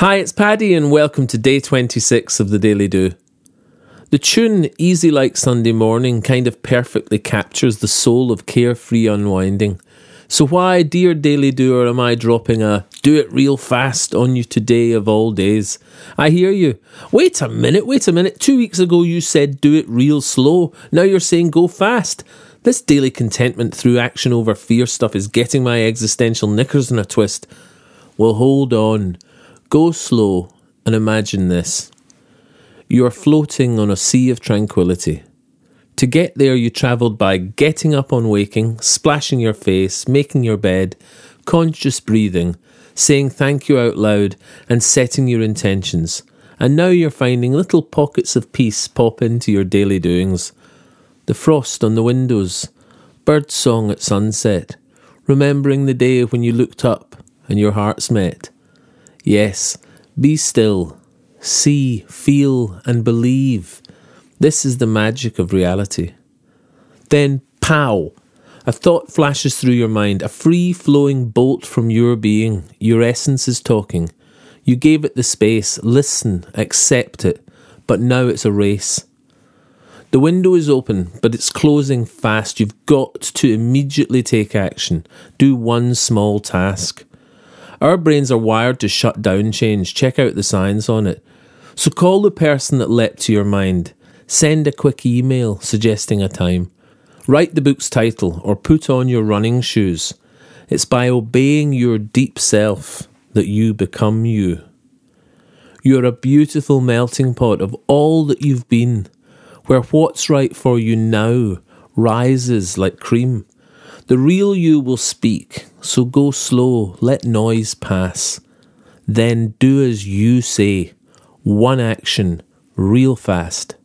Hi, it's Paddy, and welcome to day 26 of the Daily Do. The tune Easy Like Sunday Morning kind of perfectly captures the soul of carefree unwinding. So, why, dear Daily Doer, am I dropping a do it real fast on you today of all days? I hear you. Wait a minute, wait a minute. Two weeks ago you said do it real slow. Now you're saying go fast. This daily contentment through action over fear stuff is getting my existential knickers in a twist. Well, hold on. Go slow and imagine this. You are floating on a sea of tranquility. To get there, you travelled by getting up on waking, splashing your face, making your bed, conscious breathing, saying thank you out loud, and setting your intentions. And now you're finding little pockets of peace pop into your daily doings. The frost on the windows, bird song at sunset, remembering the day when you looked up and your hearts met Yes, be still, see, feel, and believe. This is the magic of reality. Then, pow! A thought flashes through your mind, a free flowing bolt from your being. Your essence is talking. You gave it the space, listen, accept it, but now it's a race. The window is open, but it's closing fast. You've got to immediately take action. Do one small task. Our brains are wired to shut down change. Check out the science on it. So call the person that leapt to your mind. Send a quick email suggesting a time. Write the book's title or put on your running shoes. It's by obeying your deep self that you become you. You're a beautiful melting pot of all that you've been, where what's right for you now rises like cream. The real you will speak, so go slow, let noise pass. Then do as you say, one action, real fast.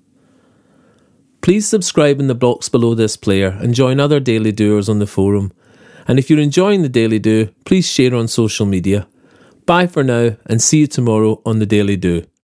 Please subscribe in the box below this player and join other Daily Doers on the forum. And if you're enjoying the Daily Do, please share on social media. Bye for now and see you tomorrow on the Daily Do.